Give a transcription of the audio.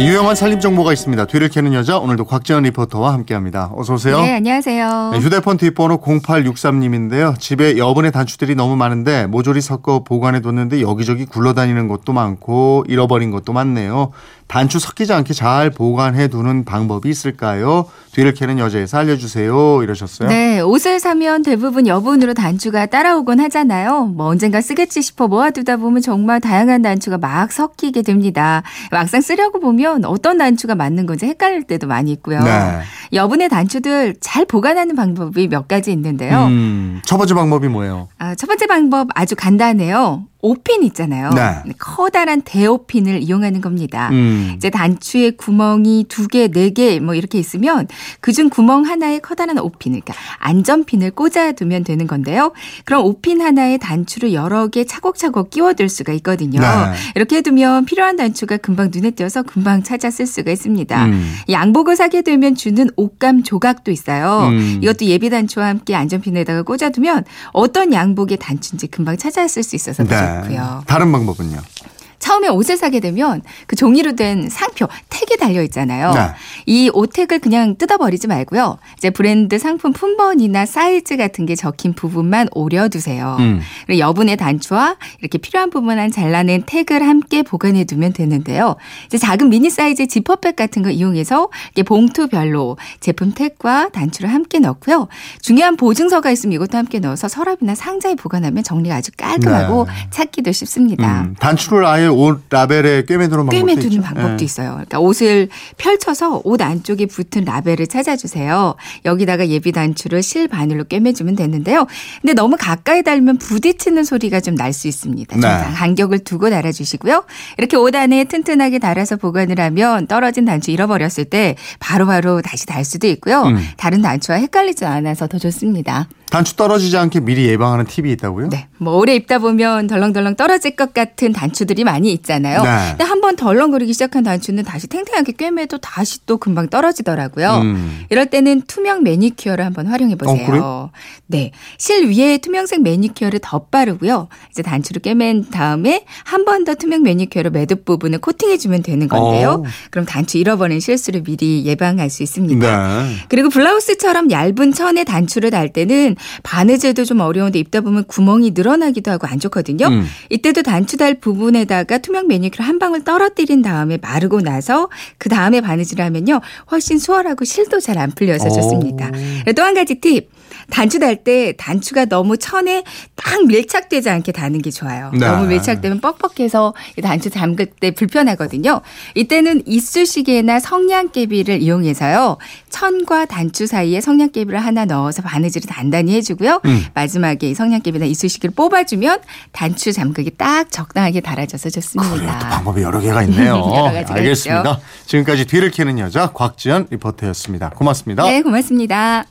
네, 유용한 살림 정보가 있습니다. 뒤를 캐는 여자 오늘도 곽지연 리포터와 함께합니다. 어서 오세요. 네, 안녕하세요. 네, 휴대폰 뒷번호 0863님인데요. 집에 여분의 단추들이 너무 많은데 모조리 섞어 보관해 뒀는데 여기저기 굴러다니는 것도 많고 잃어버린 것도 많네요. 단추 섞이지 않게 잘 보관해 두는 방법이 있을까요? 뒤를 캐는 여자에서 알려주세요. 이러셨어요. 네, 옷을 사면 대부분 여분으로 단추가 따라오곤 하잖아요. 뭐 언젠가 쓰겠지 싶어 모아두다 보면 정말 다양한 단추가 막 섞이게 됩니다. 막상 쓰려고 보면 어떤 단추가 맞는 건지 헷갈릴 때도 많이 있고요. 네. 여분의 단추들 잘 보관하는 방법이 몇 가지 있는데요. 음, 첫 번째 방법이 뭐예요? 아, 첫 번째 방법 아주 간단해요. 오핀 있잖아요. 네. 커다란 대오핀을 이용하는 겁니다. 음. 이제 단추에 구멍이 두 개, 네 개 뭐 이렇게 있으면 그중 구멍 하나에 커다란 오핀을, 그러니까 안전핀을 꽂아두면 되는 건데요. 그럼 오핀 하나에 단추를 여러 개 차곡차곡 끼워둘 수가 있거든요. 네. 이렇게 해두면 필요한 단추가 금방 눈에 띄어서 금방 찾아 쓸 수가 있습니다. 음. 양복을 사게 되면 주는 옷감 조각도 있어요. 음. 이것도 예비 단추와 함께 안전핀에다가 꽂아두면 어떤 양복의 단추인지 금방 찾아 쓸 수 있어서 네. 다른 방법은요? 처음에 옷을 사게 되면 그 종이로 된 상표 택이 달려 있잖아요. 네. 이 옷택을 그냥 뜯어버리지 말고요. 이제 브랜드 상품 품번이나 사이즈 같은 게 적힌 부분만 오려두세요. 음. 그리고 여분의 단추와 이렇게 필요한 부분만 잘라낸 택을 함께 보관해 두면 되는데요. 이제 작은 미니 사이즈 지퍼백 같은 거 이용해서 이렇게 봉투별로 제품 택과 단추를 함께 넣고요. 중요한 보증서가 있으면 이것도 함께 넣어서 서랍이나 상자에 보관하면 정리가 아주 깔끔하고 네. 찾기도 쉽습니다. 음, 단추를 아예 옷 라벨에 꿰매두는 방법도 꿰매두는 있죠. 방법도 네. 있어요. 그러니까 옷을 펼쳐서 옷 안쪽에 붙은 라벨을 찾아주세요. 여기다가 예비 단추를 실 바늘로 꿰매주면 되는데요. 근데 너무 가까이 달면 부딪히는 소리가 좀 날 수 있습니다. 좀 네. 간격을 두고 달아주시고요. 이렇게 옷 안에 튼튼하게 달아서 보관을 하면 떨어진 단추 잃어버렸을 때 바로바로 다시 달 수도 있고요. 음. 다른 단추와 헷갈리지 않아서 더 좋습니다. 단추 떨어지지 않게 미리 예방하는 팁이 있다고요? 네. 뭐 오래 입다 보면 덜렁덜렁 떨어질 것 같은 단추들이 많이 있잖아요. 네. 근데 한 번 덜렁거리기 시작한 단추는 다시 탱탱하게 꿰매도 다시 또 금방 떨어지더라고요. 음. 이럴 때는 투명 매니큐어를 한번 활용해 보세요. 어? 네. 실 위에 투명색 매니큐어를 덧바르고요. 이제 단추를 꿰맨 다음에 한 번 더 투명 매니큐어로 매듭 부분을 코팅해 주면 되는 건데요. 어. 그럼 단추 잃어버린 실수를 미리 예방할 수 있습니다. 네. 그리고 블라우스처럼 얇은 천에 단추를 달 때는 바느질도 좀 어려운데 입다 보면 구멍이 늘어나기도 하고 안 좋거든요. 음. 이때도 단추 달 부분에다가 투명 매니큐어 한 방울 떨어뜨린 다음에 마르고 나서 그 다음에 바느질을 하면요. 훨씬 수월하고 실도 잘 안 풀려서 오. 좋습니다. 또 한 가지 팁. 단추 달 때 단추가 너무 천에 딱 밀착되지 않게 다는 게 좋아요. 네. 너무 밀착되면 뻑뻑해서 이 단추 잠글 때 불편하거든요. 이때는 이쑤시개나 성냥개비를 이용해서요. 천과 단추 사이에 성냥개비를 하나 넣어서 바느질을 단단히 해주고요. 음. 마지막에 이 성냥개비나 이쑤시개를 뽑아주면 단추 잠그기 딱 적당하게 달아져서 그래요. 또 좋습니다. 방법이 여러 개가 있네요. 여러 알겠습니다. 지금까지 뒤를 캐는 여자 곽지연 리포터였습니다. 고맙습니다. 네, 고맙습니다.